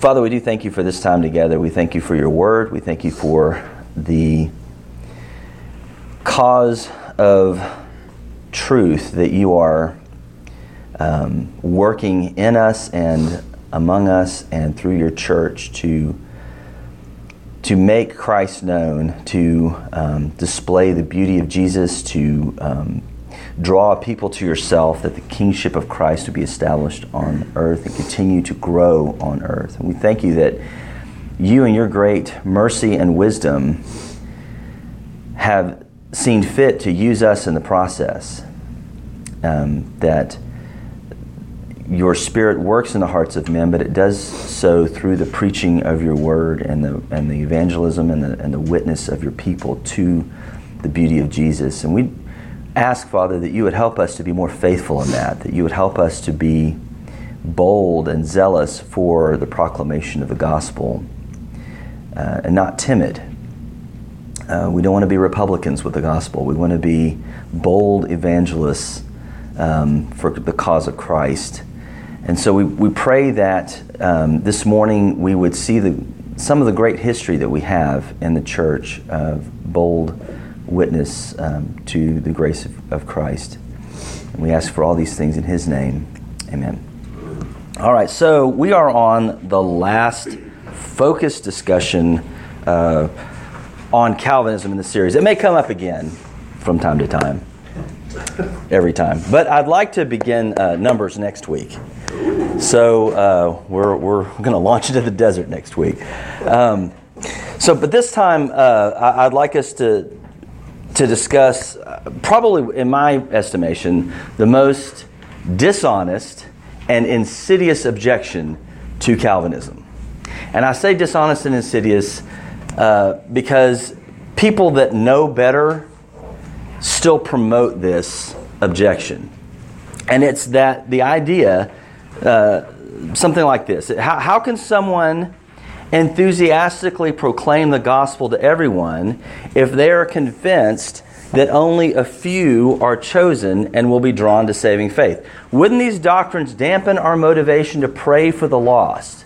Father, we do thank you for this time together. We thank you for your word. We thank you for the cause of truth that you are um, working in us and among us and through your church to to make Christ known, to um, display the beauty of Jesus, to um, draw people to yourself, that the kingship of Christ would be established on earth and continue to grow on earth. And we thank you that you and your great mercy and wisdom have seen fit to use us in the process. Um, that your spirit works in the hearts of men, but it does so through the preaching of your word and the, and the evangelism and the, and the witness of your people to the beauty of Jesus. And we ask, Father, that you would help us to be more faithful in that, that you would help us to be bold and zealous for the proclamation of the gospel uh, and not timid. Uh, we don't want to be Republicans with the gospel. We want to be bold evangelists um, for the cause of Christ. And so we, we pray that um, this morning we would see the, some of the great history that we have in the church of bold witness um, to the grace of, of Christ. And we ask for all these things in His name. Amen. All right, so we are on the last focused discussion uh, on Calvinism in the series. It may come up again from time to time, every time. But I'd like to begin uh, Numbers next week. So uh, we're, we're going to launch into the desert next week. Um, so, but this time, uh, I, would like us to to discuss, uh, probably in my estimation, the most dishonest and insidious objection to Calvinism. And I say dishonest and insidious uh, because people that know better still promote this objection. And it's that the idea, uh, something like this how, how can someone enthusiastically proclaim the gospel to everyone if they are convinced that only a few are chosen and will be drawn to saving faith. Wouldn't these doctrines dampen our motivation to pray for the lost?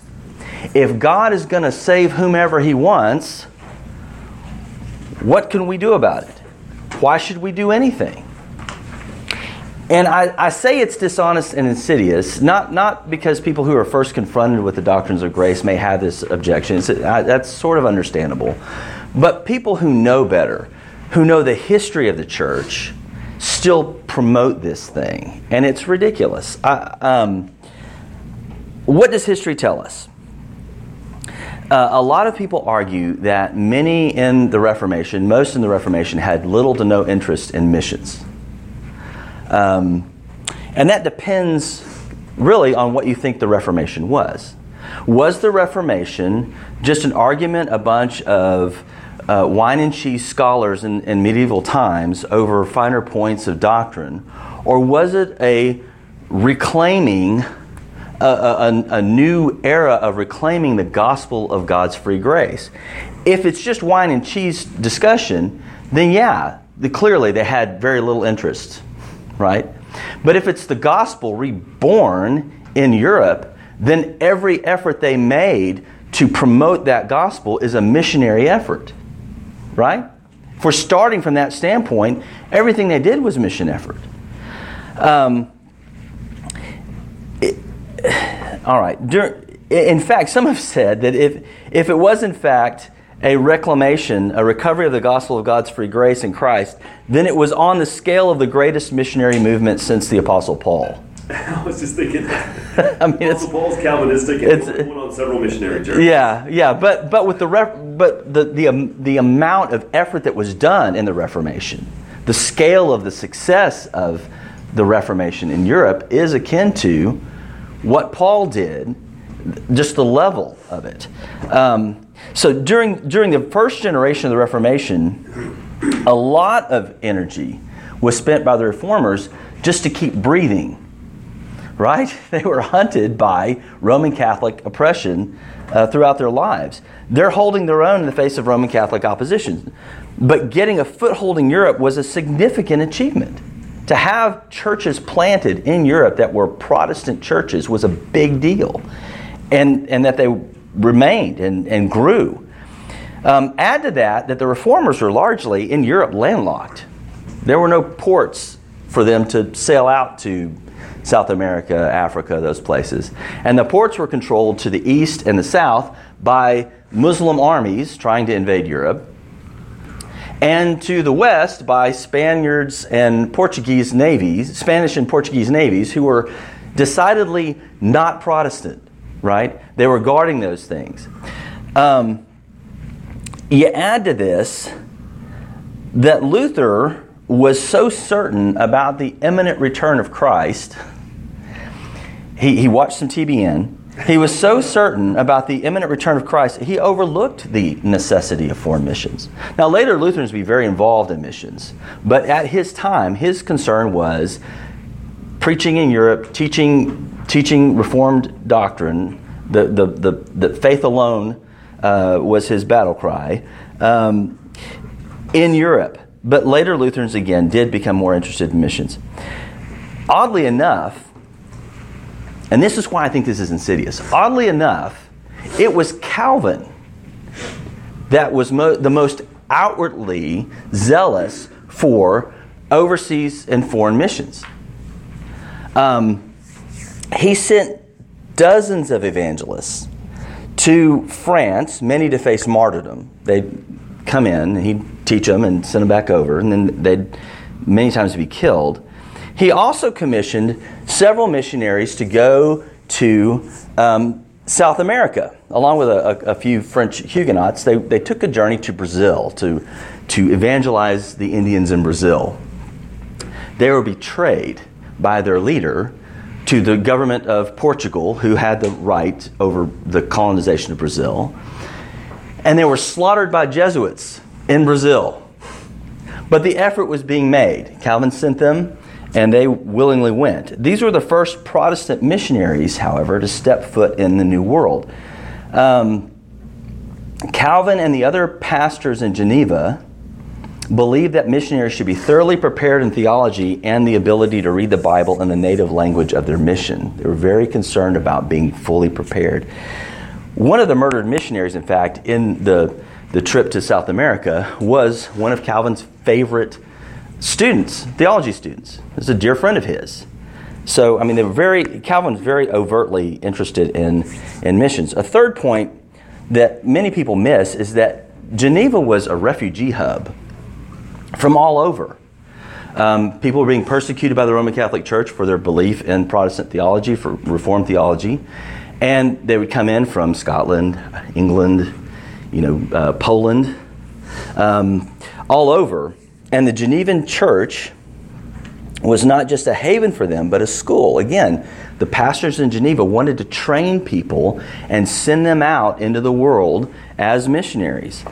If God is going to save whomever He wants, what can we do about it? Why should we do anything? And I, I, say it's dishonest and insidious, not, not because people who are first confronted with the doctrines of grace may have this objection. I, that's sort of understandable. But people who know better, who know the history of the church, still promote this thing. And it's ridiculous. I, um, what does history tell us? Uh, a lot of people argue that many in the Reformation, most in the Reformation, had little to no interest in missions. Um, and that depends really on what you think the Reformation was. Was the Reformation just an argument, a bunch of uh, wine and cheese scholars in, in medieval times over finer points of doctrine? Or was it a reclaiming, a, a, a, new era of reclaiming the gospel of God's free grace? If it's just wine and cheese discussion, then yeah, the, clearly they had very little interest right? But if it's the gospel reborn in Europe, then every effort they made to promote that gospel is a missionary effort, right? For starting from that standpoint, everything they did was mission effort. Um, it, all right. In fact, some have said that if, if it was in fact a reclamation, a recovery of the gospel of God's free grace in Christ, then it was on the scale of the greatest missionary movement since the Apostle Paul. I was just thinking. I mean, it's Paul's Calvinistic and it's, went on several missionary journeys. Yeah, yeah, but but with the ref, but the the um, the amount of effort that was done in the Reformation, the scale of the success of the Reformation in Europe is akin to what Paul did, just the level of it. Um, so during, during the first generation of the Reformation, a lot of energy was spent by the reformers just to keep breathing. Right? They were hunted by Roman Catholic oppression uh, throughout their lives. They're holding their own in the face of Roman Catholic opposition. But getting a foothold in Europe was a significant achievement. To have churches planted in Europe that were Protestant churches was a big deal. And, and that they remained and, and grew. Um, add to that that the reformers were largely in Europe landlocked. There were no ports for them to sail out to South America, Africa, those places. And the ports were controlled to the east and the south by Muslim armies trying to invade Europe, and to the west by Spaniards and Portuguese navies, Spanish and Portuguese navies, who were decidedly not Protestant, right? They were guarding those things. Um, you add to this that Luther was so certain about the imminent return of Christ, he, he watched some TBN. He was so certain about the imminent return of Christ, he overlooked the necessity of foreign missions. Now, later Lutherans would be very involved in missions, but at his time, his concern was preaching in Europe, teaching, teaching Reformed doctrine, the, the, the, the faith alone uh, was his battle cry um, in Europe. But later Lutherans again did become more interested in missions. Oddly enough, and this is why I think this is insidious. Oddly enough, it was Calvin that was mo- the most outwardly zealous for overseas and foreign missions. Um, he sent dozens of evangelists to France, many to face martyrdom. They'd come in, and he'd teach them and send them back over, and then they'd many times be killed. He also commissioned several missionaries to go to um, South America, along with a, a, a, few French Huguenots. They, they took a journey to Brazil to, to evangelize the Indians in Brazil. They were betrayed by their leader to the government of Portugal, who had the right over the colonization of Brazil. And they were slaughtered by Jesuits in Brazil. But the effort was being made. Calvin sent them, and they willingly went. These were the first Protestant missionaries, however, to step foot in the New World. Um, Calvin and the other pastors in Geneva believed that missionaries should be thoroughly prepared in theology and the ability to read the Bible in the native language of their mission. They were very concerned about being fully prepared. One of the murdered missionaries, in fact, in the, the trip to South America, was one of Calvin's favorite students, theology students. It's a dear friend of his. So, I mean, they were very, Calvin's very overtly interested in, in missions. A third point that many people miss is that Geneva was a refugee hub from all over. Um, people were being persecuted by the Roman Catholic Church for their belief in Protestant theology, for Reformed theology, and they would come in from Scotland, England, you know, uh, Poland, um, all over. And the Genevan Church was not just a haven for them, but a school. Again, the pastors in Geneva wanted to train people and send them out into the world as missionaries.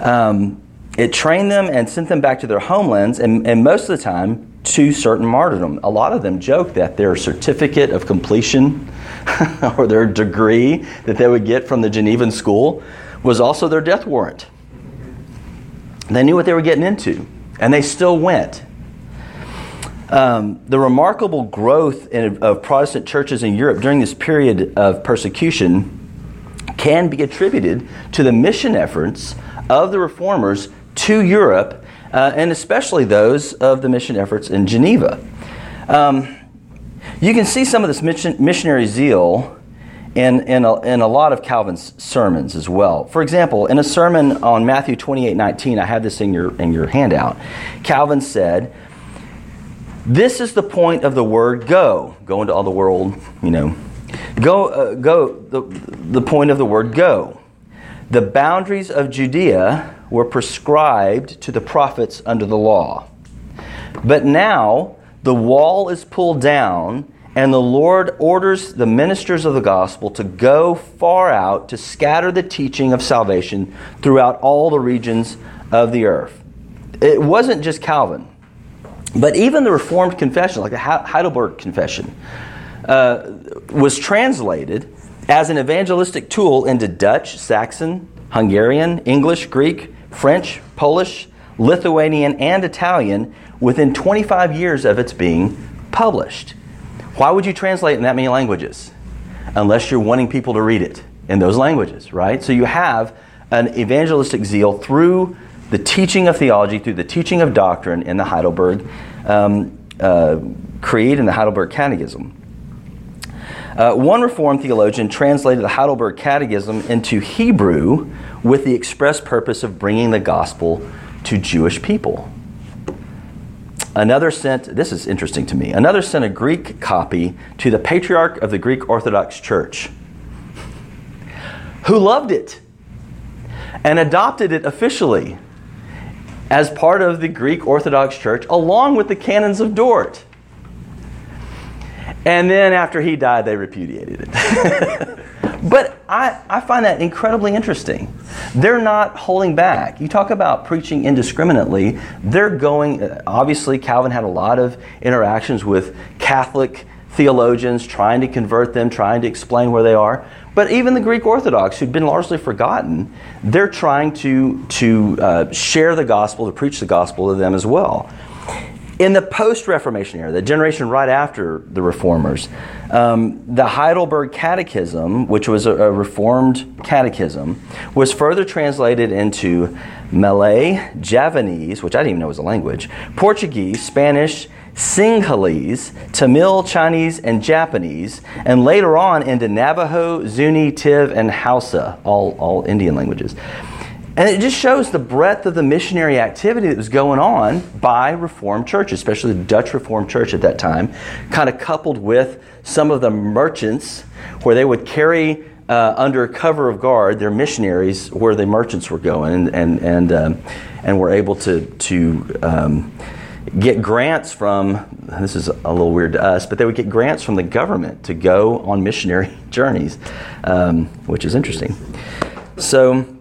Um, it trained them and sent them back to their homelands, and, and most of the time to certain martyrdom. A lot of them joke that their certificate of completion or their degree that they would get from the Genevan school was also their death warrant. They knew what they were getting into, and they still went. Um, the remarkable growth in, of Protestant churches in Europe during this period of persecution can be attributed to the mission efforts of the reformers to Europe, uh, and especially those of the mission efforts in Geneva. Um, you can see some of this mission, missionary zeal in, in, a, in a lot of Calvin's sermons as well. For example, in a sermon on Matthew 28 19, I have this in your, in your handout. Calvin said, This is the point of the word go. Go into all the world, you know. Go, uh, go, the, the point of the word go. The boundaries of Judea were prescribed to the prophets under the law. But now the wall is pulled down, and the Lord orders the ministers of the gospel to go far out to scatter the teaching of salvation throughout all the regions of the earth. It wasn't just Calvin, but even the Reformed confession, like the Heidelberg Confession, uh, was translated as an evangelistic tool into Dutch, Saxon, Hungarian, English, Greek, French, Polish, Lithuanian, and Italian within 25 years of its being published. Why would you translate in that many languages? Unless you're wanting people to read it. in those languages, right? So you have an evangelistic zeal through the teaching of theology, through the teaching of doctrine in the Heidelberg um, uh, Creed and the Heidelberg Catechism. Uh, one Reformed theologian translated the Heidelberg Catechism into Hebrew with the express purpose of bringing the gospel to Jewish people. Another sent, this is interesting to me, another sent a Greek copy to the patriarch of the Greek Orthodox Church, who loved it and adopted it officially as part of the Greek Orthodox Church, along with the canons of Dort. And then after he died, they repudiated it. but I, I find that incredibly interesting. They're not holding back. You talk about preaching indiscriminately. They're going, obviously, Calvin had a lot of interactions with Catholic theologians, trying to convert them, trying to explain where they are. But even the Greek Orthodox, who'd been largely forgotten, they're trying to, to uh, share the gospel, to preach the gospel to them as well. In the post Reformation era, the generation right after the Reformers, um, the Heidelberg Catechism, which was a, a, Reformed catechism, was further translated into Malay, Javanese, which I didn't even know was a language, Portuguese, Spanish, Sinhalese, Tamil, Chinese, and Japanese, and later on into Navajo, Zuni, Tiv, and Hausa, all, all Indian languages. And it just shows the breadth of the missionary activity that was going on by Reformed churches, especially the Dutch Reformed Church at that time, kind of coupled with some of the merchants where they would carry uh, under cover of guard their missionaries where the merchants were going and, and, and, um, and were able to, to um, get grants from, this is a little weird to us, but they would get grants from the government to go on missionary journeys, um, which is interesting. So,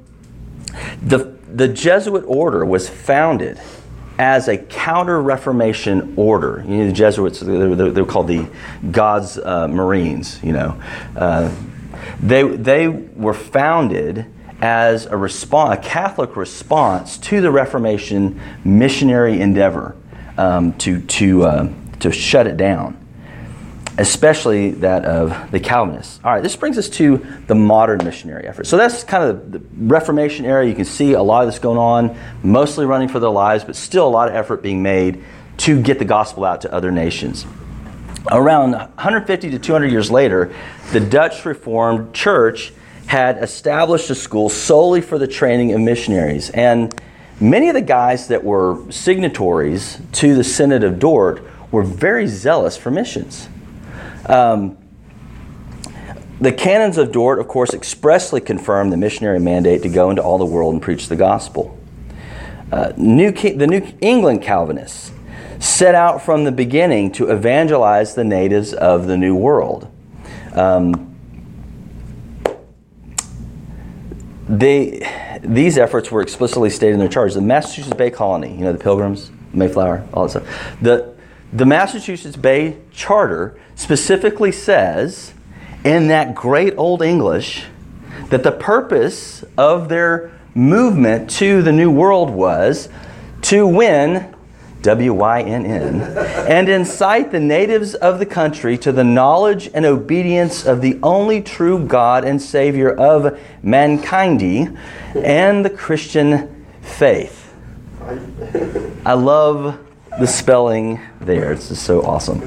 the, the Jesuit order was founded as a counter Reformation order. You know, the Jesuits, they're, they're called the God's uh, Marines, you know. Uh, they, they were founded as a response, a Catholic response to the Reformation missionary endeavor um, to, to, uh, to shut it down especially that of the Calvinists. All right, this brings us to the modern missionary effort. So that's kind of the Reformation era. You can see a lot of this going on, mostly running for their lives, but still a lot of effort being made to get the gospel out to other nations. Around 150 to 200 years later, the Dutch Reformed Church had established a school solely for the training of missionaries. And many of the guys that were signatories to the Synod of Dort were very zealous for missions. Um, the canons of Dort, of course, expressly confirm the missionary mandate to go into all the world and preach the gospel. Uh, New, the New England Calvinists set out from the beginning to evangelize the natives of the New World. Um, they, these efforts were explicitly stated in their charge. The Massachusetts Bay Colony, you know, the Pilgrims, Mayflower, all that stuff. The, the Massachusetts Bay Charter specifically says in that great old English that the purpose of their movement to the New World was to win W Y N N, and incite the natives of the country to the knowledge and obedience of the only true God and Savior of mankind and the Christian faith. I love the spelling there. It's just so awesome.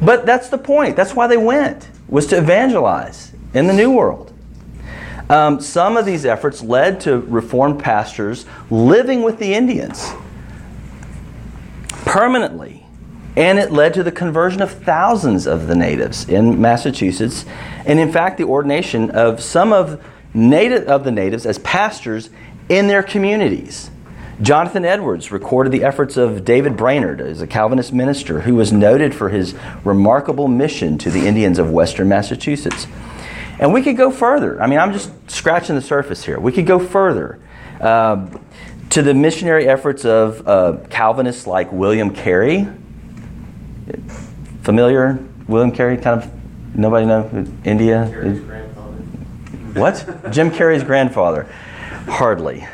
But that's the point. That's why they went, was to evangelize in the New World. Um, some of these efforts led to Reformed pastors living with the Indians permanently. And it led to the conversion of thousands of the natives in Massachusetts, and in fact, the ordination of some of, native, of the natives as pastors in their communities. Jonathan Edwards recorded the efforts of David Brainerd as a Calvinist minister who was noted for his remarkable mission to the Indians of western Massachusetts. And we could go further. I mean, I'm just scratching the surface here. We could go further uh, to the missionary efforts of uh, Calvinists like William Carey. Familiar? William Carey, kind of, nobody know? India? What? Jim Carrey's grandfather. Hardly.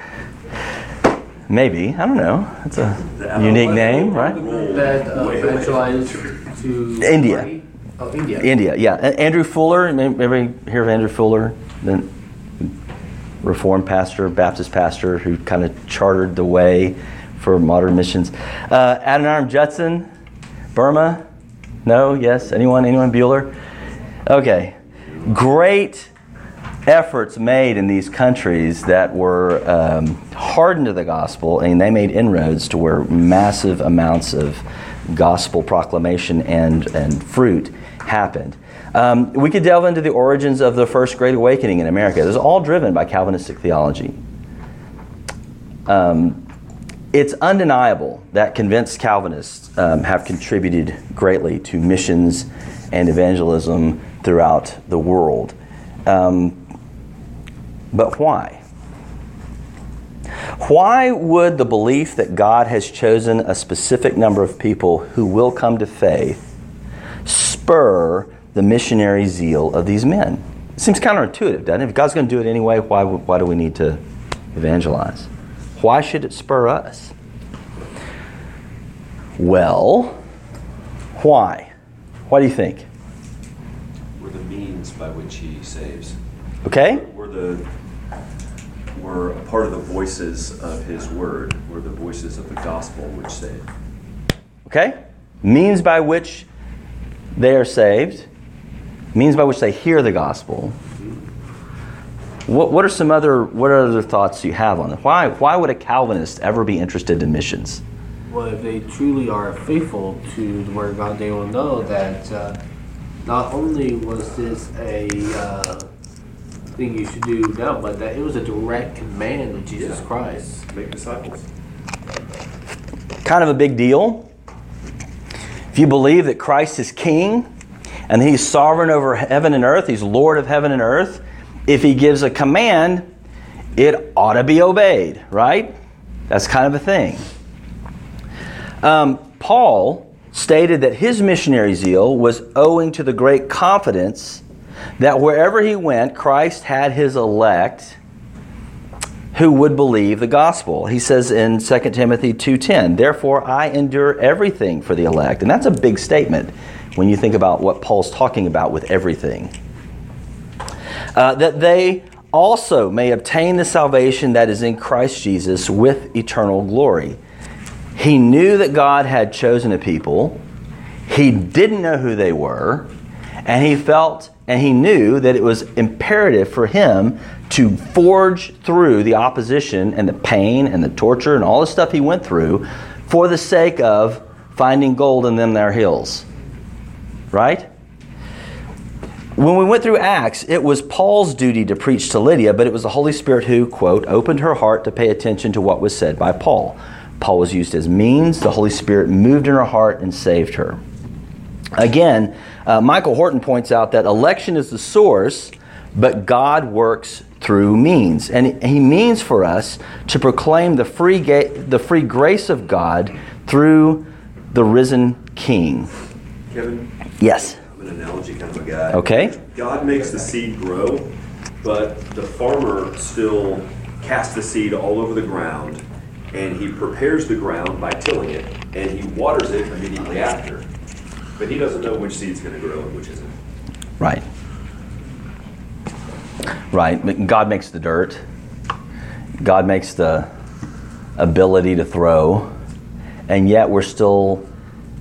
Maybe I don't know. It's a unique name, right? That uh, evangelized to India. Oh, India. India, yeah. Andrew Fuller. Maybe hear of Andrew Fuller? Then Reformed pastor, Baptist pastor, who kind of chartered the way for modern missions. Uh, Adoniram Judson, Burma. No, yes, anyone, anyone, Bueller? Okay, great efforts made in these countries that were um, hardened to the gospel, and they made inroads to where massive amounts of gospel proclamation and, and fruit happened. Um, we could delve into the origins of the first Great Awakening in America. This is all driven by Calvinistic theology. Um, it's undeniable that convinced Calvinists um, have contributed greatly to missions and evangelism throughout the world. Um, but why? Why would the belief that God has chosen a specific number of people who will come to faith spur the missionary zeal of these men? It seems counterintuitive, doesn't it? If God's going to do it anyway, why, why do we need to evangelize? Why should it spur us? Well, why? Why do you think? We're the means by which He saves. Okay? We're the we're a part of the voices of His Word. We're the voices of the gospel which save. Okay? Means by which they are saved, means by which they hear the gospel. What, what are some other what are other thoughts you have on it? Why why would a Calvinist ever be interested in missions? Well, if they truly are faithful to the Word of God, they will know that uh, not only was this a uh, thing you should do now, but that it was a direct command of Jesus Yeah. Christ. Make disciples. Kind of a big deal. If you believe that Christ is king and he's sovereign over heaven and earth, he's Lord of heaven and earth, if he gives a command, it ought to be obeyed, right? That's kind of a thing. Um, Paul stated that his missionary zeal was owing to the great confidence that wherever he went, Christ had his elect who would believe the gospel. He says in 2 Timothy 2:10, "Therefore I endure everything for the elect." And that's a big statement when you think about what Paul's talking about with everything. Uh, that they also may obtain the salvation that is in Christ Jesus with eternal glory. He knew that God had chosen a people. He didn't know who they were, and he felt and he knew that it was imperative for him to forge through the opposition and the pain and the torture and all the stuff he went through for the sake of finding gold in them their hills. Right? When we went through Acts, it was Paul's duty to preach to Lydia, but it was the Holy Spirit who, quote, opened her heart to pay attention to what was said by Paul. Paul was used as means, the Holy Spirit moved in her heart and saved her. Again, uh, Michael Horton points out that election is the source, but God works through means. And he means for us to proclaim the free, ga- the free grace of God through the risen King. Kevin, Yes. I'm an analogy kind of a guy. Okay. God makes the seed grow, but the farmer still casts the seed all over the ground, and he prepares the ground by tilling it, and he waters it immediately after. But he doesn't know which seed's going to grow and which isn't. Right. Right. God makes the dirt. God makes the ability to throw, and yet we're still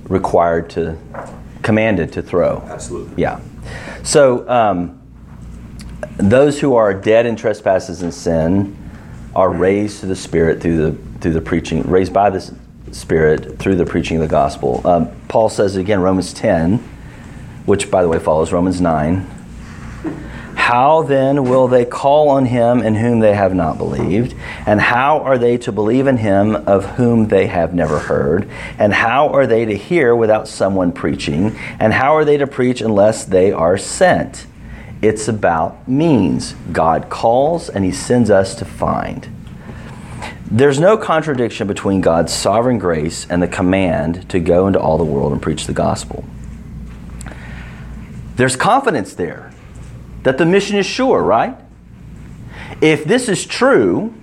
required to, commanded to throw. Absolutely. Yeah. So um, those who are dead in trespasses and sin are raised to the Spirit through the through the preaching, raised by the Spirit through the preaching of the gospel. Um, Paul says again, Romans ten, which by the way follows Romans nine. How then will they call on him in whom they have not believed? And how are they to believe in him of whom they have never heard? And how are they to hear without someone preaching? And how are they to preach unless they are sent? It's about means. God calls and he sends us to find. There's no contradiction between God's sovereign grace and the command to go into all the world and preach the gospel. There's confidence there that the mission is sure, right? If this is true,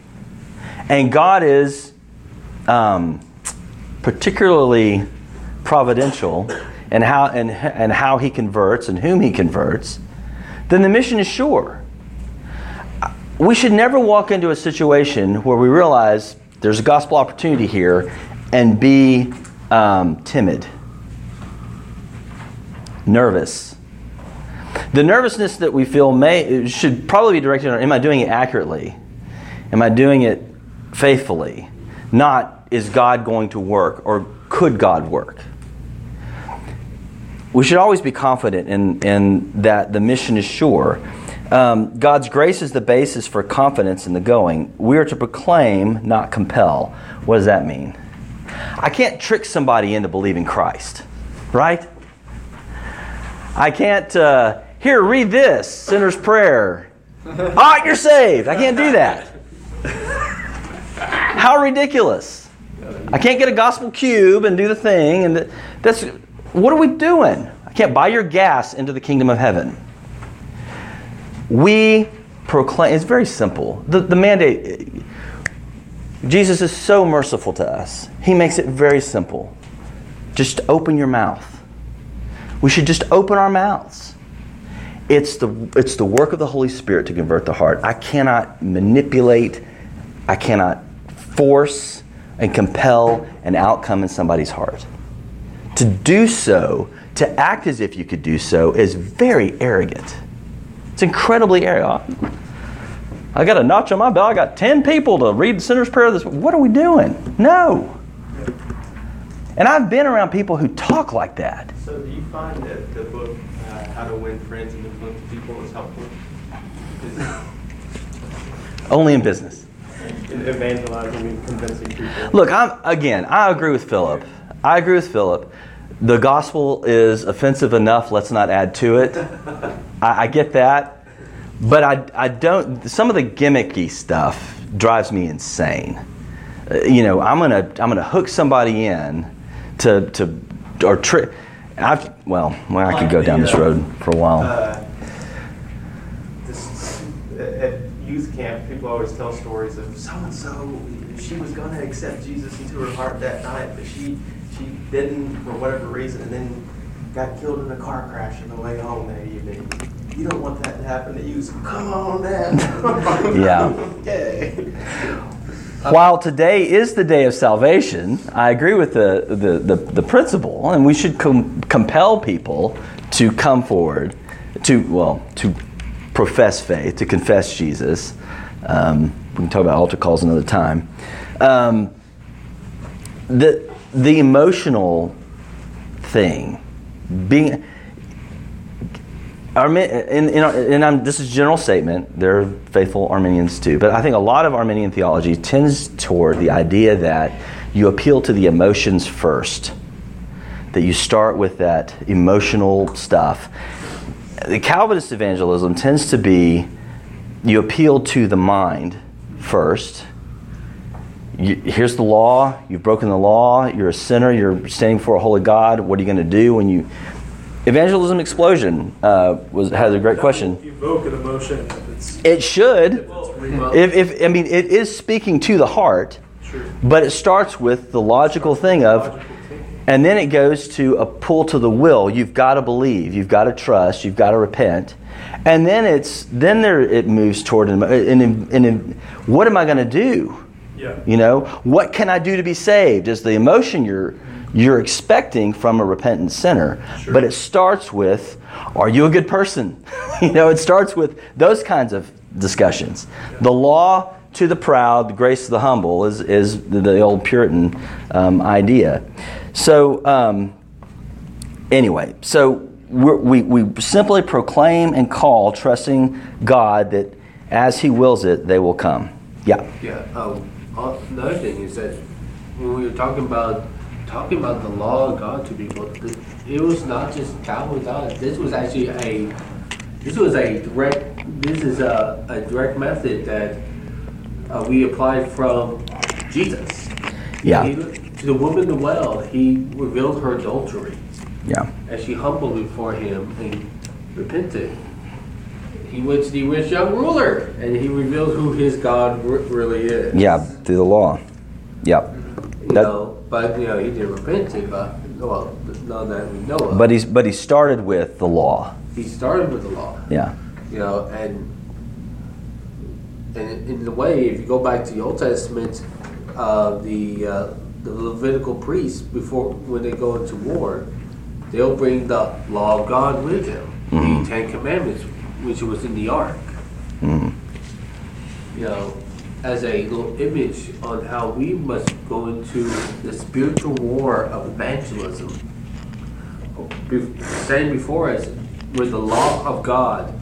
and God is um, particularly providential in how, and, and how He converts and whom He converts, then the mission is sure. We should never walk into a situation where we realize there's a gospel opportunity here and be um, timid, nervous. The nervousness that we feel may should probably be directed on am I doing it accurately? Am I doing it faithfully? Not is God going to work or could God work? We should always be confident in, in that the mission is sure. Um, God's grace is the basis for confidence in the going. We are to proclaim, not compel. What does that mean? I can't trick somebody into believing Christ, right? I can't, uh, here, read this, sinner's prayer. All right, you're saved. I can't do that. How ridiculous. I can't get a gospel cube and do the thing. And that's, what are we doing? I can't buy your gas into the kingdom of heaven. We proclaim, it's very simple. The, the mandate, Jesus is so merciful to us. He makes it very simple. Just open your mouth. We should just open our mouths. It's the, it's the work of the Holy Spirit to convert the heart. I cannot manipulate, I cannot force and compel an outcome in somebody's heart. To do so, to act as if you could do so, is very arrogant. It's incredibly arrogant. I got a notch on my belt. I got 10 people to read the sinner's prayer this. What are we doing? No. And I've been around people who talk like that. So, do you find that the book, uh, How to Win Friends and Influence People, is helpful? Only in business. In evangelizing and convincing people? Look, I'm, again, I agree with Philip. I agree with Philip. The gospel is offensive enough, let's not add to it. I, I get that. But I, I don't, some of the gimmicky stuff drives me insane. Uh, you know, I'm gonna, I'm gonna hook somebody in to, to or trick. I've, well, well, I could go down this road for a while. Uh, this, at youth camp, people always tell stories of so and so. She was going to accept Jesus into her heart that night, but she she didn't for whatever reason, and then got killed in a car crash on the way home that evening. You don't want that to happen to you. So come on, man. Yeah. While today is the day of salvation, I agree with the, the, the, the principle, and we should com- compel people to come forward, to, well, to profess faith, to confess Jesus. Um, we can talk about altar calls another time. Um, the, the emotional thing, being, Armin, I'm, this is a general statement. There are faithful Arminians too, but I think a lot of Arminian theology tends toward the idea that you appeal to the emotions first. That you start with that emotional stuff. The Calvinist evangelism tends to be you appeal to the mind first. You, here's the law. You've broken the law. You're a sinner. You're standing before a holy God. What are you going to do when you Evangelism Explosion uh, was has a great question. Evoke an emotion. It should. If, if I mean, it is speaking to the heart, true. but it starts with the logical thing of, and then it goes to a pull to the will. You've got to believe. You've got to trust. You've got to repent, and then it's then there it moves toward an, and, and what am I going to do? Yeah. You know, what can I do to be saved? Is the emotion you're you're expecting from a repentant sinner. Sure. But it starts with, are you a good person? you know, it starts with those kinds of discussions. The law to the proud, the grace to the humble is, is the, the old Puritan um, idea. So, um, anyway, so we're, we, we simply proclaim and call, trusting God that as He wills it, they will come. Yeah. Yeah. Um, another thing is that when we were talking about talking about the law of God to people, it was not just Calvin's thought. This was actually a this was a direct this is a, a direct method that uh, we applied from Jesus. Yeah. He, to the woman in the well, he revealed her adultery Yeah. as she humbled before him and repented. He went to the rich young ruler and he revealed who his God re- really is. Yeah, through the law. Yep. You That- know, but you know, he didn't repent to, but well, none that we know of. But he's but he started with the law. he started with the law, Yeah. you know, and And in the way, if you go back to the Old Testament, uh, the uh, the Levitical priests before when they go into war, they'll bring the law of God with them, Mhm. the Ten Commandments, which was in the Ark. Mm. You know, as a little image on how we must go into the spiritual war of evangelism. Stand before us with the law of God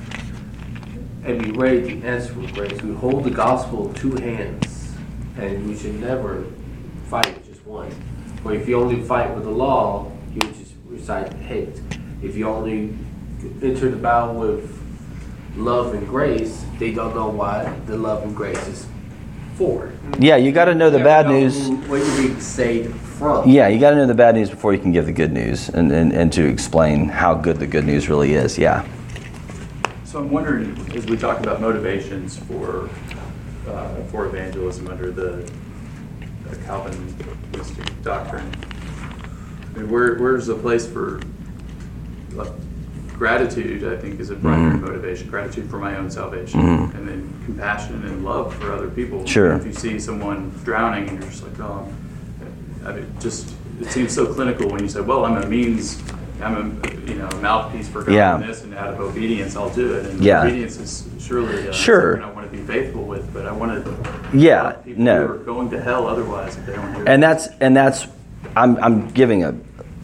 and be ready to answer with grace. We hold the gospel in two hands, and we should never fight with just one. Or if you only fight with the law, you just recite hate. If you only enter the battle with love and grace, they don't know why the love and grace is for. Yeah, you got to know the bad know news. who- Where you're being saved from. Yeah, you got to know the bad news before you can give the good news and, and, and to explain how good the good news really is. Yeah. So I'm wondering, as we talk about motivations for, uh, for evangelism under the the Calvinistic doctrine, I mean, where, where's the place for like, gratitude, I think, is a primary Mhm. motivation, gratitude for my own salvation, Mhm. and then compassion and love for other people. Sure. If you see someone drowning and you're just like, oh, I mean, just, it seems so clinical when you say, well, I'm a means, I'm a, you know, a mouthpiece for God Yeah. in this, and out of obedience, I'll do it. And Yeah. obedience is surely uh, Sure. something I want to be faithful with, but I want to. Yeah, people no. who are going to hell otherwise if they don't. And that's and that's I'm I'm giving a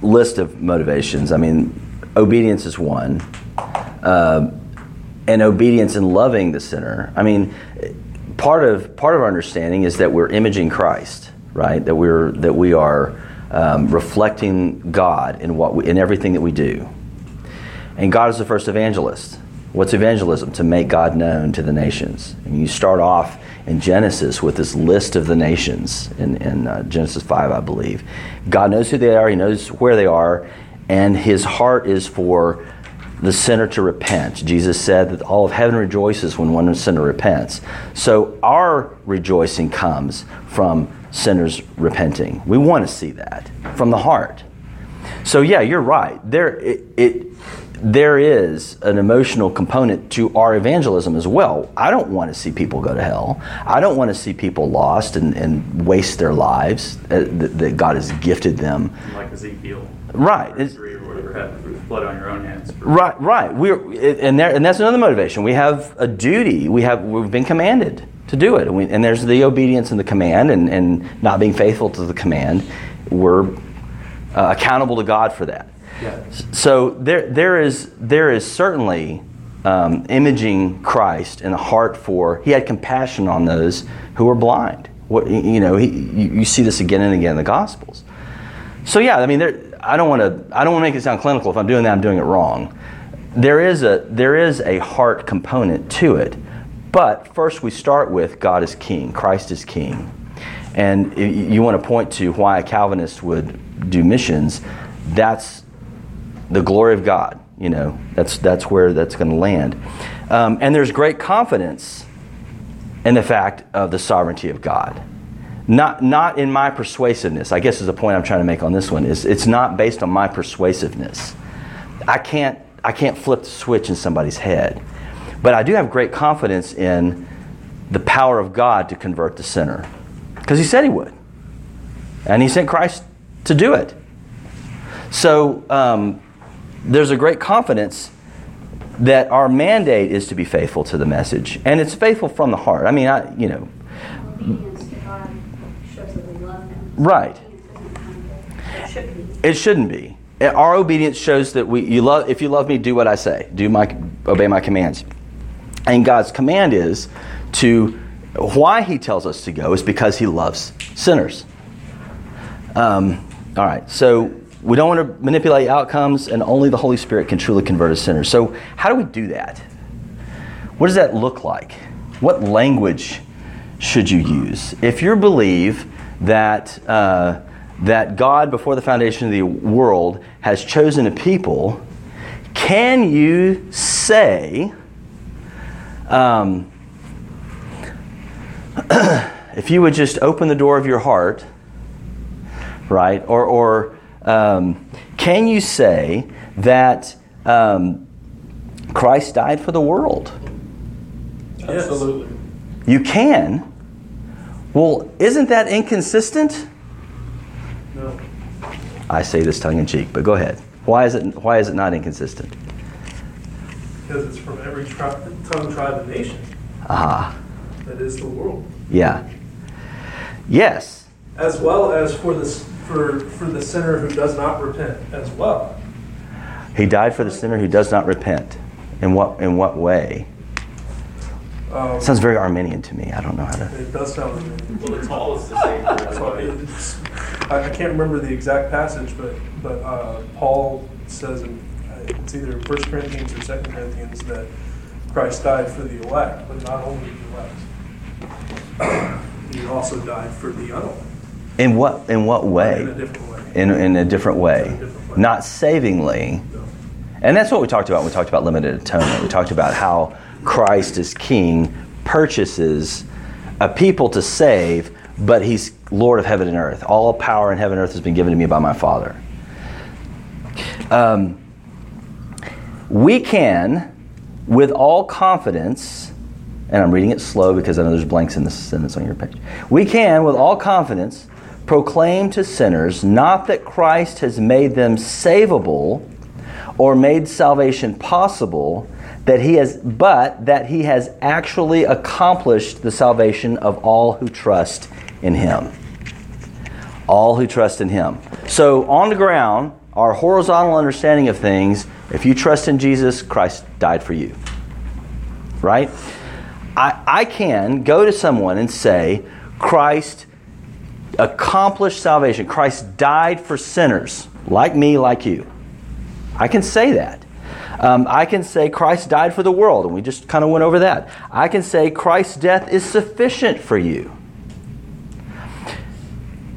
list of motivations. I mean, obedience is one, uh, and obedience in loving the sinner. I mean, part of part of our understanding is that we're imaging Christ, right? That we're that we are um, reflecting God in what we, in everything that we do. And God is the first evangelist. What's evangelism? To make God known to the nations. I mean, you start off in Genesis with this list of the nations in, in uh, Genesis 5, I believe. God knows who they are, He knows where they are, and His heart is for the sinner to repent. Jesus said that all of heaven rejoices when one sinner repents. So our rejoicing comes from sinners repenting. We want to see that from the heart. So yeah, you're right. There it, it there is an emotional component to our evangelism as well. I don't want to see people go to hell. I don't want to see people lost and, and waste their lives uh, that, that God has gifted them. like Ezekiel. Right. It's- three or whatever happened with blood on your own hands. Right, right. We're and there, and that's another motivation. We have a duty. We have we've been commanded to do it, and, we, and there's the obedience and the command, and, and not being faithful to the command. We're uh, accountable to God for that. Yeah. So there, there is there is certainly um, imaging Christ in the heart for. He had compassion on those who were blind. What you know, he, you, you see this again and again in the Gospels. So yeah, I mean, there, I don't want to. I don't want to make it sound clinical. If I'm doing that, I'm doing it wrong. There is a there is a heart component to it, but first we start with God is King, Christ is King, and you want to point to why a Calvinist would do missions. That's the glory of God. You know, that's that's where that's going to land, um, and there's great confidence in the fact of the sovereignty of God. Not not in my persuasiveness. I guess is the point I'm trying to make on this one. Is it's not based on my persuasiveness. I can't I can't flip the switch in somebody's head, but I do have great confidence in the power of God to convert the sinner, because He said He would, and He sent Christ to do it. So um, there's a great confidence that our mandate is to be faithful to the message, and it's faithful from the heart. I mean, I you know, Obedience to God shows that we love Him. Right. It should be. it shouldn't be. Our obedience shows that we you love. If you love me, do what I say. Do my obey my commands. And God's command is to why He tells us to go is because He loves sinners. Um, all right, so we don't want to manipulate outcomes, and only the Holy Spirit can truly convert a sinner. So, how do we do that? What does that look like? What language should you use? If you believe that, uh, that God, before the foundation of the world, has chosen a people, can you say, um, if you would just open the door of your heart, right? Or, or um, can you say that um, Christ died for the world? Absolutely. You can. Well, isn't that inconsistent? No. I say this tongue in cheek, but go ahead. Why is it why is it not inconsistent? Because it's from every tri- tongue, tribe, and nation. Aha. That is the world. Yeah. Yes. As well as for the, for, for the sinner who does not repent as well. He died for the sinner who does not repent. In what in what way? Um, Sounds very Arminian to me. I don't know how to. It does sound Well, it's all is the same So it's, I, I can't remember the exact passage, but but uh, Paul says in uh, it's either First Corinthians or Second Corinthians that Christ died for the elect, but not only the elect. he also died for the unelect In what in what way? in a different way. In in a different way. In a different way. Not savingly. No. And that's what we talked about. when We talked about limited atonement. We talked about how Christ as King purchases a people to save, but He's Lord of heaven and earth. All power in heaven and earth has been given to me by my Father. Um, we can, with all confidence, and I'm reading it slow because I know there's blanks in this sentence on your page. We can, with all confidence, proclaim to sinners not that Christ has made them savable or made salvation possible, that he has, but that he has actually accomplished the salvation of all who trust in him. All who trust in him. So on the ground, our horizontal understanding of things, if you trust in Jesus, Christ died for you. Right? I, I can go to someone and say, Christ accomplished salvation. Christ died for sinners, like me, like you. I can say that. Um, I can say Christ died for the world, and we just kind of went over that. I can say Christ's death is sufficient for you.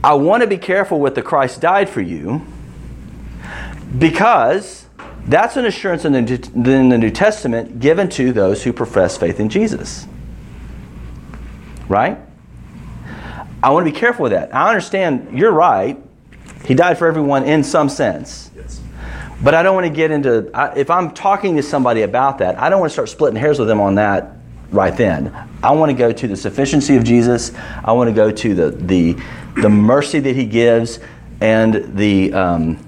I want to be careful with the Christ died for you because that's an assurance in the, in the New Testament given to those who profess faith in Jesus. Right? I want to be careful with that. I understand you're right. He died for everyone in some sense. Yes. But I don't want to get into, I, if I'm talking to somebody about that, I don't want to start splitting hairs with them on that right then. I want to go to the sufficiency of Jesus. I want to go to the, the, the mercy that he gives and the, um,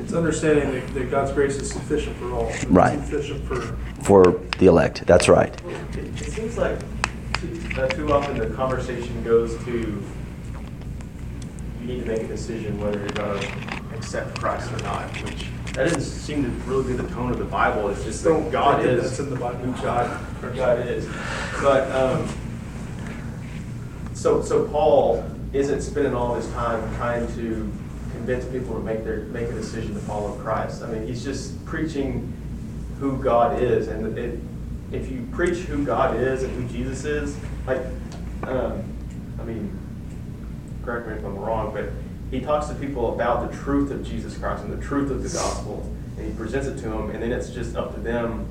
It's understanding that, that God's grace is sufficient for all. It's Right. Sufficient for for the elect. That's right. It, it seems like too, uh, too often the conversation goes to you need to make a decision whether you're going to accept Christ or not, which that doesn't seem to really be the tone of the Bible. It's just that God is that's in the Bible. who God, who God is. But um, so so Paul isn't spending all his time trying to convince people to make their make a decision to follow Christ. I mean, he's just preaching who God is, and it, if you preach who God is and who Jesus is, like, um, I mean, correct me if I'm wrong, but he talks to people about the truth of Jesus Christ and the truth of the gospel, and he presents it to them, and then it's just up to them.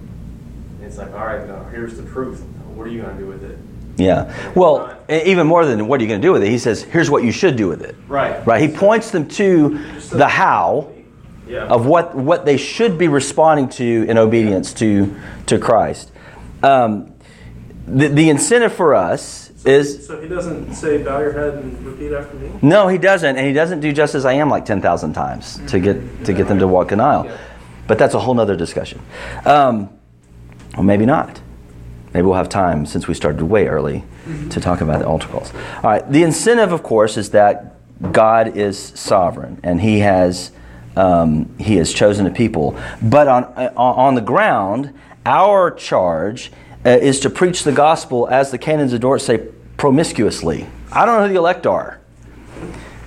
It's like, all right, now here's the truth. What are you going to do with it? Yeah. Well, even more than what are you going to do with it, he says, here's what you should do with it. Right. Right. He points them to the how Yeah. of what, what they should be responding to in obedience to, to Christ. Um, the, the incentive for us is So he doesn't say, bow your head and repeat after me? no, he doesn't, and he doesn't do just as I am like ten thousand times to get to get them to walk an aisle. But that's a whole nother discussion. Um, or maybe not. Maybe we'll have time since we started way early to talk about the altar calls. All right. The incentive, of course, is that God is sovereign and He has um, He has chosen a people. But on uh, on the ground, our charge uh, is to preach the gospel, as the canons of Dort say, promiscuously. I don't know who the elect are.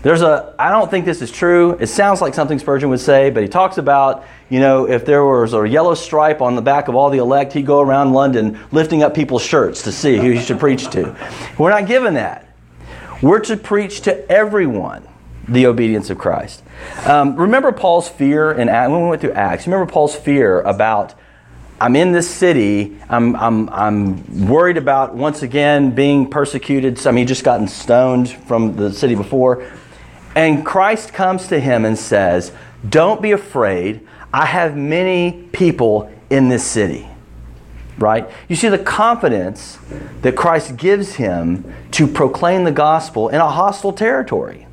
There's a, I don't think this is true. It sounds like something Spurgeon would say, but he talks about, you know, if there was a yellow stripe on the back of all the elect, he'd go around London lifting up people's shirts to see who he should preach to. We're not given that. We're to preach to everyone the obedience of Christ. Um, remember Paul's fear in Acts, when we went through Acts, remember Paul's fear about I'm in this city. I'm, I'm, I'm worried about once again being persecuted. So, I mean, he just gotten stoned from the city before. And Christ comes to him and says, Don't be afraid. I have many people in this city. right? You see the confidence that Christ gives him to proclaim the gospel in a hostile territory.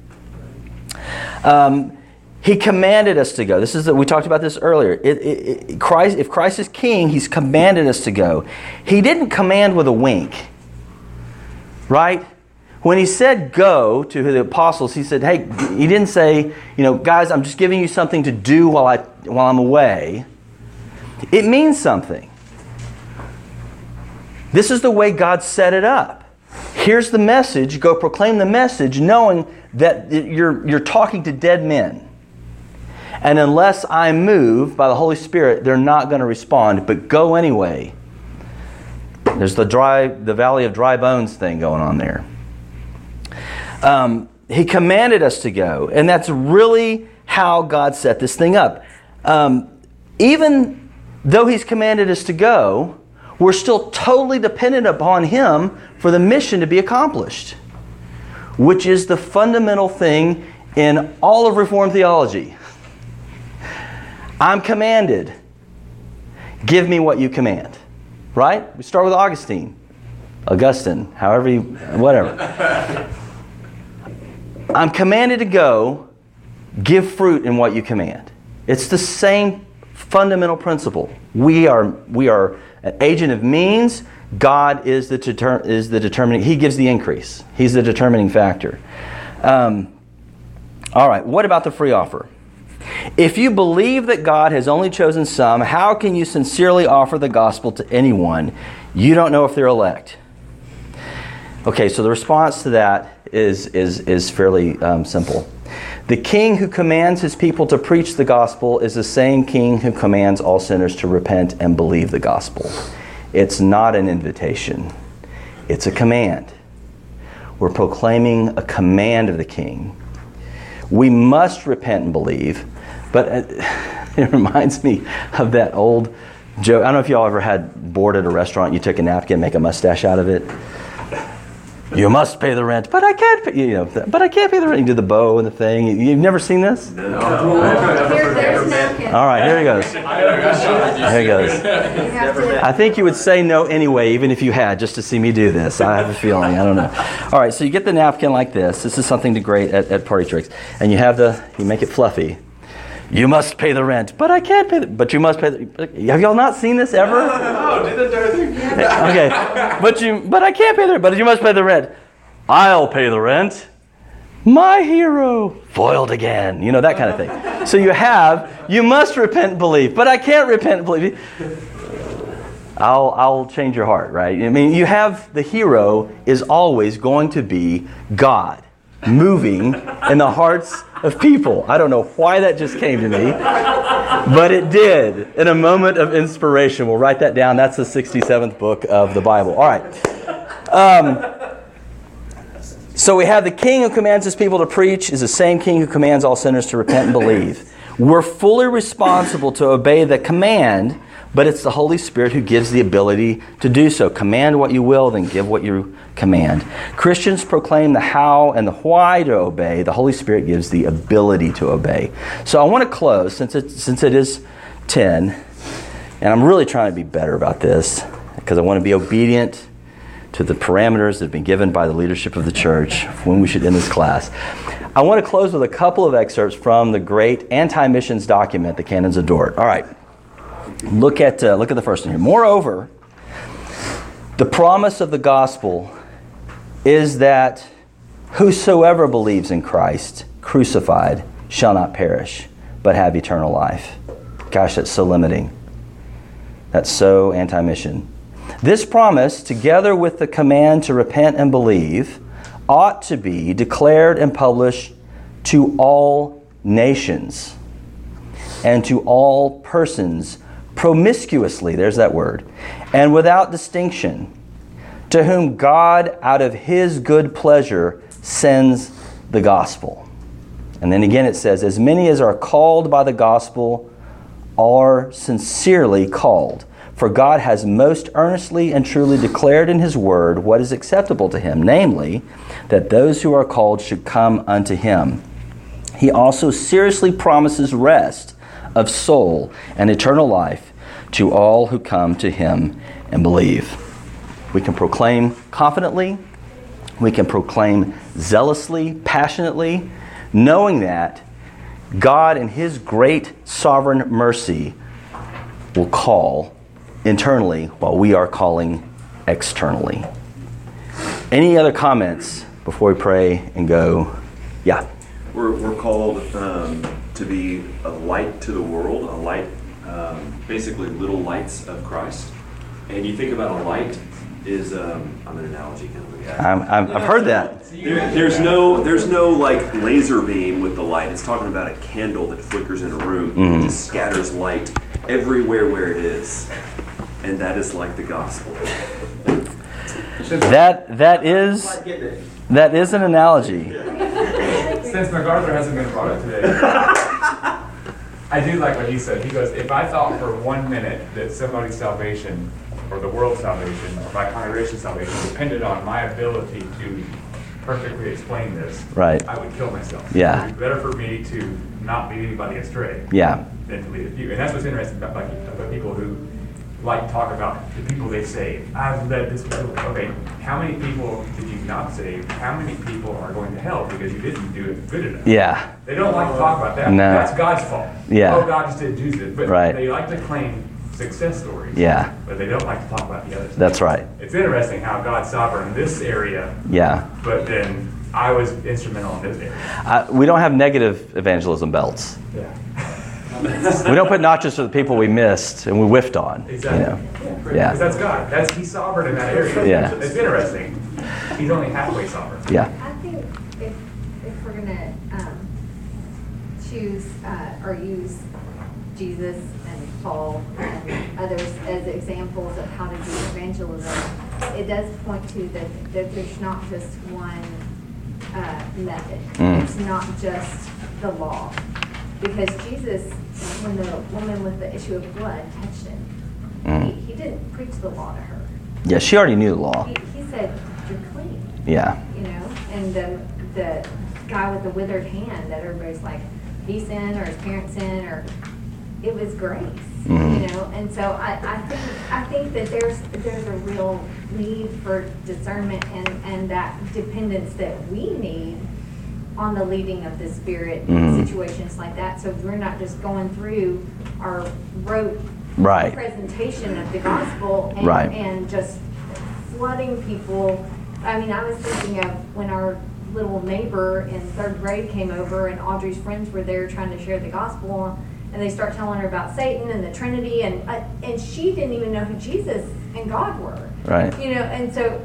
Um, he commanded us to go. This is we talked about this earlier. It, it, it, Christ, if Christ is king, he's commanded us to go. He didn't command with a wink, right? When he said go to the apostles, he said, "Hey," he didn't say, "You know, guys, I'm just giving you something to do while I while I'm away." It means something. This is the way God set it up. Here's the message. Go proclaim the message, knowing that you're you're talking to dead men. And unless I move by the Holy Spirit, they're not going to respond, but go anyway. There's the dry, the valley of dry bones thing going on there. Um, he commanded us to go, and that's really how God set this thing up. Um, even though He's commanded us to go, we're still totally dependent upon Him for the mission to be accomplished, which is the fundamental thing in all of Reformed theology. I'm commanded. Give me what you command. Right? We start with Augustine, Augustine, however you, whatever. I'm commanded to go, give fruit in what you command. It's the same fundamental principle. We are, we are an agent of means. God is the, deter, is the determining, He gives the increase. He's the determining factor. Um, all right, what about the free offer? If you believe that God has only chosen some, how can you sincerely offer the gospel to anyone? You don't know if they're elect. Okay, so the response to that is, is, is fairly um, simple. The king who commands his people to preach the gospel is the same king who commands all sinners to repent and believe the gospel. It's not an invitation, it's a command. We're proclaiming a command of the king. We must repent and believe, but it reminds me of that old joke. I don't know if y'all ever had board at a restaurant, you took a napkin, make a mustache out of it. You must pay the rent, but I can't pay, you know, but I can't pay the rent. You do the bow and the thing. You've never seen this? Here, there's napkin. All right, here he goes. Here he goes. You have to- I think you would say no anyway, even if you had, just to see me do this. I have a feeling. I don't know. All right, so you get the napkin like this. This is something to great at, at party tricks. And you have the, you make it fluffy. You must pay the rent, but I can't pay the, but you must pay the, have y'all not seen this ever? Oh, did the entire thing? Eh, okay, but you, but I can't pay the, rent. but you must pay the rent. I'll pay the rent. My hero foiled again. You know that kind of thing. So you have, you must repent and believe, but I can't repent and believe. I'll, I'll change your heart, right? I mean, you have the hero is always going to be God moving in the hearts of people. I don't know why that just came to me, but it did in a moment of inspiration. We'll write that down. That's the 67th book of the Bible. All right. Um, so we have the king who commands his people to preach is the same king who commands all sinners to repent and believe. We're fully responsible to obey the command, but it's the Holy Spirit who gives the ability to do so. Command what you will, then give what you command. Christians proclaim the how and the why to obey. The Holy Spirit gives the ability to obey. So I want to close since it, since it is 10, and I'm really trying to be better about this because I want to be obedient to the parameters that have been given by the leadership of the church when we should end this class. I want to close with a couple of excerpts from the great anti-missions document, the Canons of Dort. All right, look at uh, look at the first one here. Moreover, the promise of the gospel is that whosoever believes in Christ crucified shall not perish, but have eternal life. Gosh, that's so limiting. That's so anti-mission. This promise, together with the command to repent and believe, ought to be declared and published to all nations and to all persons promiscuously, there's that word, and without distinction, to whom God, out of his good pleasure, sends the gospel. And then again it says, As many as are called by the gospel are sincerely called. For God has most earnestly and truly declared in His Word what is acceptable to Him, namely, that those who are called should come unto Him. He also seriously promises rest of soul and eternal life to all who come to him and believe. We can proclaim confidently, we can proclaim zealously, passionately, knowing that God, in his great sovereign mercy, will call internally while we are calling externally. Any other comments before we pray and go? Yeah. We're, we're called um, to be a light to the world, a light, um, basically little lights of Christ. And you think about a light is, um, I'm an analogy kind of a guy. I'm, I'm, I've heard that. There, there's no there's no like laser beam with the light. It's talking about a candle that flickers in a room and just scatters light everywhere where it is, and that is like the gospel. That, that, is, that is an analogy. Since MacArthur hasn't been brought up today, I do like what he said. He goes, if I thought for one minute that somebody's salvation, or the world's salvation, or my congregation's salvation depended on my ability to perfectly explain this, Right. I would kill myself. Yeah. It'd be better for me to not lead anybody astray Yeah. than to lead a few. And that's what's interesting about, like, about people who like talk about the people they saved. I've led this. People. Okay, how many people did you not save? How many people are going to hell because you didn't do it good enough? Yeah. They don't like to talk about that. No. That's God's fault. Yeah. Oh, God just didn't do this. But Right. they like to claim success stories. Yeah. But they don't like to talk about the other stuff. That's right. It's interesting how God's sovereign in this area, Yeah. but then I was instrumental in this area. We don't have negative evangelism belts. Yeah. We don't put notches for the people we missed and we whiffed on. You know? Because Yeah. that's God. That's He's sovereign in that area. Yeah. It's interesting. He's only halfway sovereign. Yeah. I think if, if we're gonna, um, choose, uh, or use Jesus and Paul and others as examples of how to do evangelism, it does point to that, that there's not just one, uh, method. Mm. It's not just the law. Because Jesus, when the woman with the issue of blood touched him, Mm. he, he didn't preach the law to her. Yeah, she already knew the law. He, he said, you're clean Yeah. you know, and the, the guy with the withered hand that everybody's like, he sinned or his parents sinned or, it was grace, Mhm. you know, and so I, I think, I think that there's, there's a real need for discernment and, and that dependence that we need on the leading of the Spirit in Mhm. situations like that, so we're not just going through our rote Right. presentation of the gospel and, Right. and just flooding people. I mean, I was thinking of when our little neighbor in third grade came over and Audrey's friends were there trying to share the gospel and they start telling her about Satan and the Trinity and uh, and she didn't even know who Jesus and God were. Right. You know, and so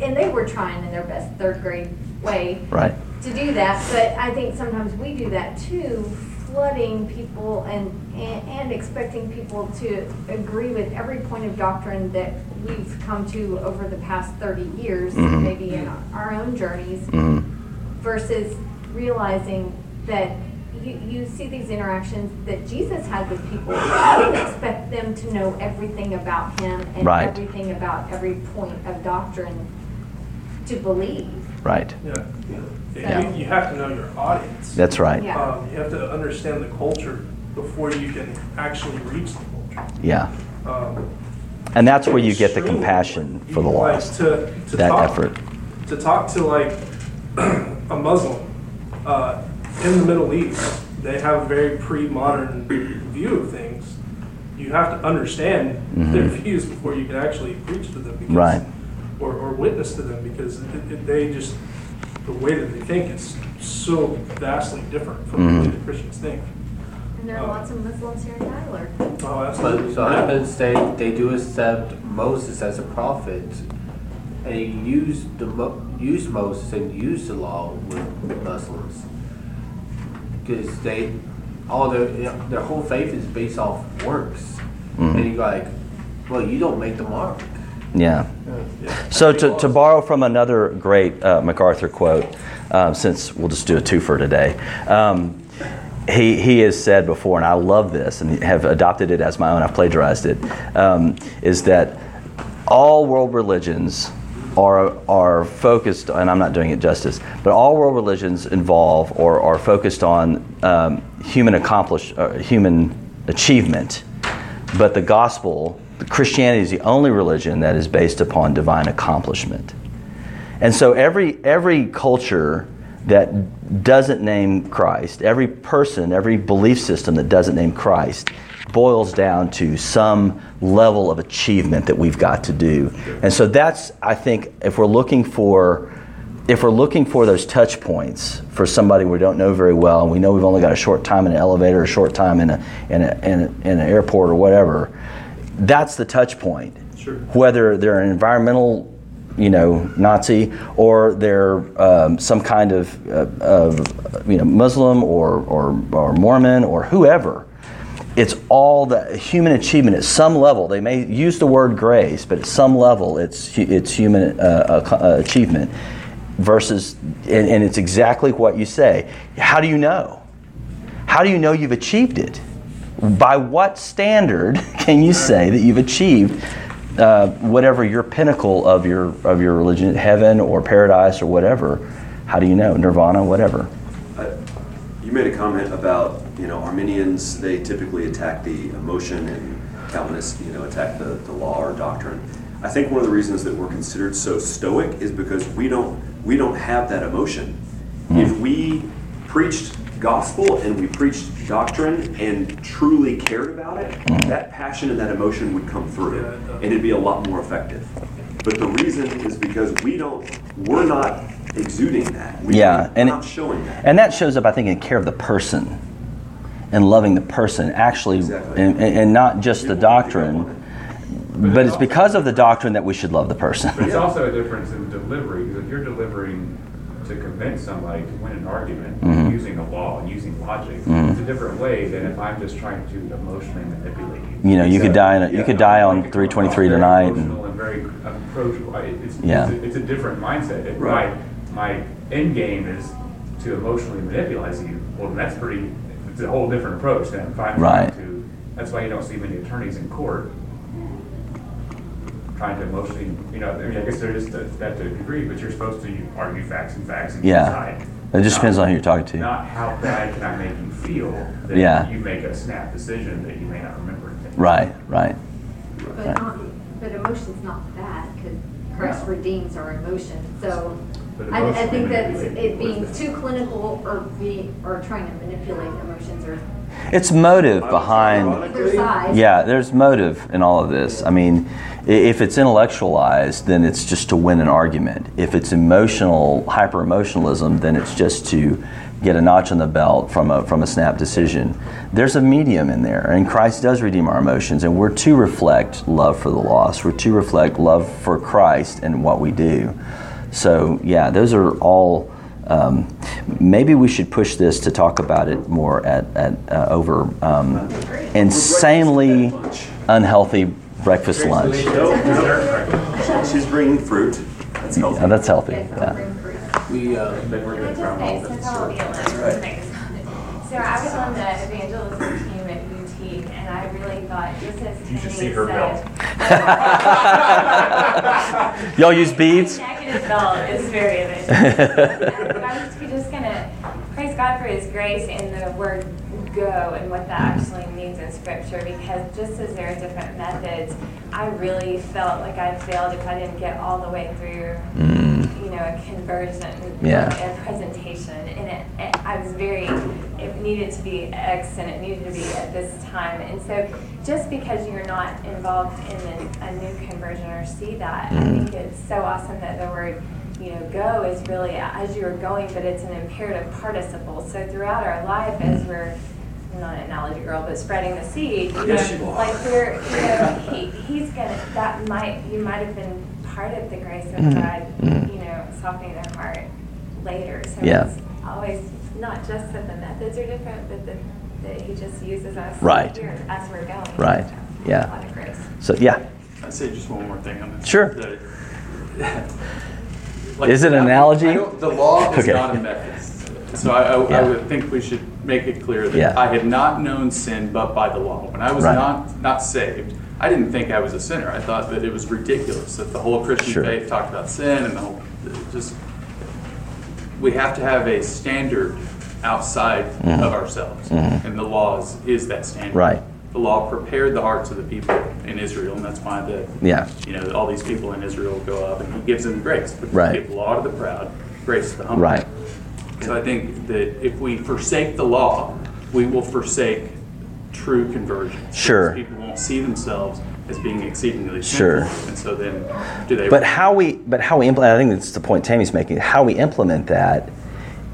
and they were trying in their best third grade way Right. to do that, but I think sometimes we do that too, flooding people and, and, and expecting people to agree with every point of doctrine that we've come to over the past thirty years, Mhm. maybe in our own journeys, hmm versus realizing that you, you see these interactions that Jesus had with people. You didn't expect them to know everything about him and Right. everything about every point of doctrine to believe. Right. Yeah. Yeah. You, you have to know your audience. That's right. Yeah. Um, you have to understand the culture before you can actually reach the culture. Yeah. Um, And that's where you get the compassion for the like, lost. to, to That talk, effort. To talk to like a Muslim uh, in the Middle East, they have a very pre-modern view of things. You have to understand their views before you can actually preach to them. Because, Mm-hmm. Right. Or, or witness to them because it, it, they just, the way that they think is so vastly different from the way Mhm. the Christians think. And there are lots of Muslims here in Tyler. Oh, But absolutely. so happens they, they do accept Moses as a prophet, and he used the Mo- used Moses and used the law with Muslims, because they all their their whole faith is based off works, Mhm. and you're like, well, you don't make the mark. Yeah. Yeah. So to, to borrow from another great uh, MacArthur quote, uh, since we'll just do a twofer today, um, he, he has said before, and I love this and have adopted it as my own, I've plagiarized it, um, is that all world religions are, are focused, and I'm not doing it justice, but all world religions involve or are focused on um, human accomplish, uh, human achievement but the gospel, Christianity is the only religion that is based upon divine accomplishment. And so every every culture that doesn't name Christ, every person, every belief system that doesn't name Christ boils down to some level of achievement that we've got to do. And so that's I think if we're looking for if we're looking for those touch points for somebody we don't know very well, and we know we've only got a short time in an elevator, a short time in, a, in, a, in, a, in an airport or whatever, that's the touch point. Sure. Whether they're an environmental, you know, Nazi, or they're um, some kind of, uh, of, you know, Muslim or, or, or Mormon or whoever, it's all the human achievement at some level. They may use the word grace, but at some level, it's it's human uh, uh, achievement. Versus, and, and it's exactly what you say. How do you know? How do you know you've achieved it? By what standard can you say that you've achieved uh, whatever your pinnacle of your of your religion, heaven or paradise or whatever? How do you know nirvana, whatever? Uh, You made a comment about, you know, Arminians, they typically attack the emotion and Calvinists, you know, attack the, the law or doctrine. I think one of the reasons that we're considered so stoic is because we don't we don't have that emotion. If we preached gospel and we preached doctrine and truly cared about it, mm. that passion and that emotion would come through and it'd be a lot more effective. But the reason is because we don't we're not exuding that. We, Yeah, and not it- showing that. And that shows up, I think, in care of the person and loving the person, actually, Exactly. and, and and not just the People will doctrine. on it. But it's because of the doctrine that we should love the person. But it's also a difference in delivery, because if you're delivering to convince somebody to win an argument Mhm. using the law and using logic, Mhm. it's a different way than if I'm just trying to emotionally manipulate you. You know, you could die in a- you yeah, could die on 323 very tonight and- and very approachable. It's, Yeah. it's, a, it's a different mindset. If Right. my, my end game is to emotionally manipulate you, well, that's pretty, it's a whole different approach than if I'm Right. trying to, that's why you don't see many attorneys in court trying to emotionally, you know, I mean, I guess there is that, that to a degree, but you're supposed to argue facts and facts and Yeah. decide. It just Not- depends on who you're talking to. Not how bad can I make you feel that Yeah. you make a snap decision that you may not remember. in 10 years. Right, right. But, not- but emotion's not bad, because Christ redeems our emotion, so But I, I emotionally think that manipulating it being was too clinical or be, or trying to manipulate emotions or It's motive behind. Yeah, there's motive in all of this. I mean, if it's intellectualized, then it's just to win an argument. If it's emotional, hyper emotionalism, then it's just to get a notch on the belt from a, from a snap decision. There's a medium in there, and Christ does redeem our emotions, and we're to reflect love for the lost. We're to reflect love for Christ and what we do. So, yeah, those are all. Um, maybe we should push this to talk about it more at, at uh, over um, insanely unhealthy breakfast lunch. No, no. She's bringing fruit. That's healthy. Yeah, that's healthy. Yeah. room for it. We, uh, Then we're Can I gonna just drown all say, this. since I'll be alone. So I was on the evangelism team at UT, and I really thought, just as You should see her said- Y'all use beads? Is very amazing. I was just gonna praise God for His grace in the word "go" and what that actually means in Scripture, because just as there are different methods, I really felt like I failed if I didn't get all the way through, you know, a conversion Mm. Yeah. a presentation, and it, it, I was very, it needed to be X and it needed to be at this time. And so, just because you're not involved in a, a new conversion or see that, I Mhm. think it's so awesome that the word, you know, go is really as you're going, but it's an imperative participle. So throughout our life, as we're I'm not an analogy girl, but spreading the seed, you Yes, know, you are. like we're, you know, he, he's gonna, that might, you might have been part of the grace of Mhm. God, Mhm. you know, softening their heart later. So Yeah. it's always not just that the methods are different, but that, that he just uses us Right. here as we're going. Right. Yeah. A lot of grace. So, yeah. I'd say just one more thing on this. Sure. Like, Is it an analogy? The law is Okay. not a method. So I, I, Yeah. I would think we should make it clear that Yeah. I had not known sin but by the law. When I was Right. not, not saved, I didn't think I was a sinner. I thought that it was ridiculous that the whole Christian Sure. faith talked about sin and the whole, just, we have to have a standard outside Mhm. of ourselves. Mhm. And the law is, is that standard. Right. The law prepared the hearts of the people in Israel, and that's why the Yeah. you know all these people in Israel go up, and He gives them grace. But Right. Give law to the proud, grace to the humble. Right. So I think that if we forsake the law, we will forsake true conversion. Sure. People won't see themselves as being exceedingly Sure. and so then do they? But how we but how we implement I think that's the point Tammy's making. How we implement that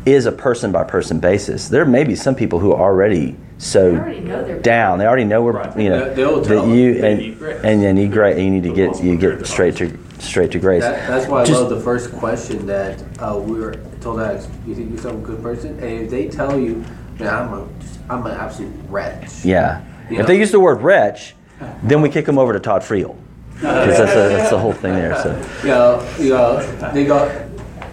is a person by person basis. There may be some people who already so They already down. They already know where Right. you know They- they'll that you They and need grace. and you need grace. You need to get you get straight to straight to grace. That, that's why I love the first question that uh, we were told us. You think you're some good person? And if they tell you, man, I'm a, I'm an absolute wretch. Yeah. Yeah. If they use the word wretch, then we kick them over to Todd Friel. Because that's, a, that's the whole thing there. So You know, you know, they got,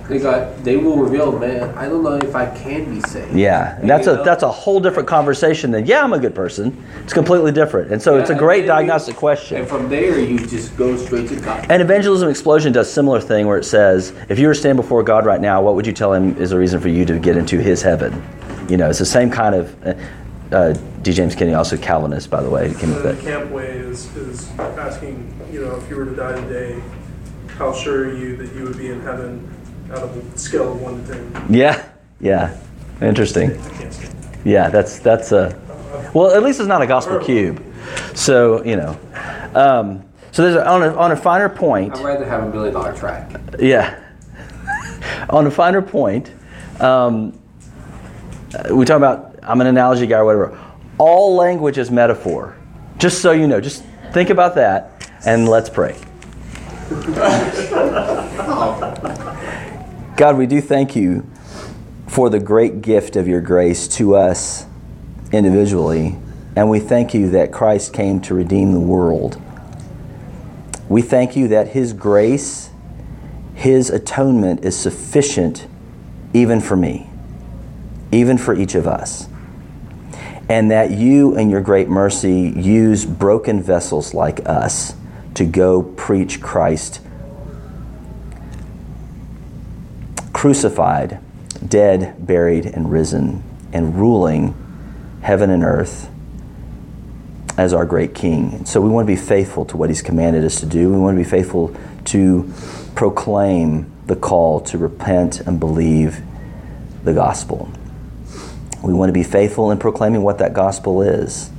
they got, they will reveal, man. I don't know if I can be saved. yeah, and that's You a know? that's a whole different conversation than yeah, I'm a good person. It's completely different, and so it's a great and then you- diagnostic question. And from there, you just go straight to God. And Evangelism Explosion does similar thing where it says, if you were to stand before God right now, what would you tell him is a reason for you to get into his heaven? You know, it's the same kind of. Uh, uh, D. James Kennedy, also Calvinist, by the way, came up The with that. camp way is, is asking, you know, if you were to die today, how sure are you that you would be in heaven out of a scale of one to ten? Yeah, yeah, interesting. I can't stand that. Yeah, that's that's a. Well, at least it's not a gospel cube. So you know, um, so there's a, on a on a finer point. I'd rather have a million dollar track. Yeah. On a finer point, um, we talk about I'm an analogy guy or whatever. All language is metaphor. Just so you know, just think about that and let's pray. God, we do thank you for the great gift of your grace to us individually, and we thank you that Christ came to redeem the world. We thank you that his grace his atonement is sufficient even for me, even for each of us. And that you, in your great mercy, use broken vessels like us to go preach Christ crucified, dead, buried, and risen, and ruling heaven and earth as our great King. So we want to be faithful to what He's commanded us to do. We want to be faithful to proclaim the call to repent and believe the gospel. We want to be faithful in proclaiming what that gospel is.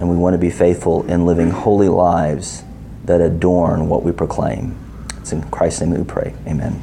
And we want to be faithful in living holy lives that adorn what we proclaim. It's in Christ's name that we pray. Amen.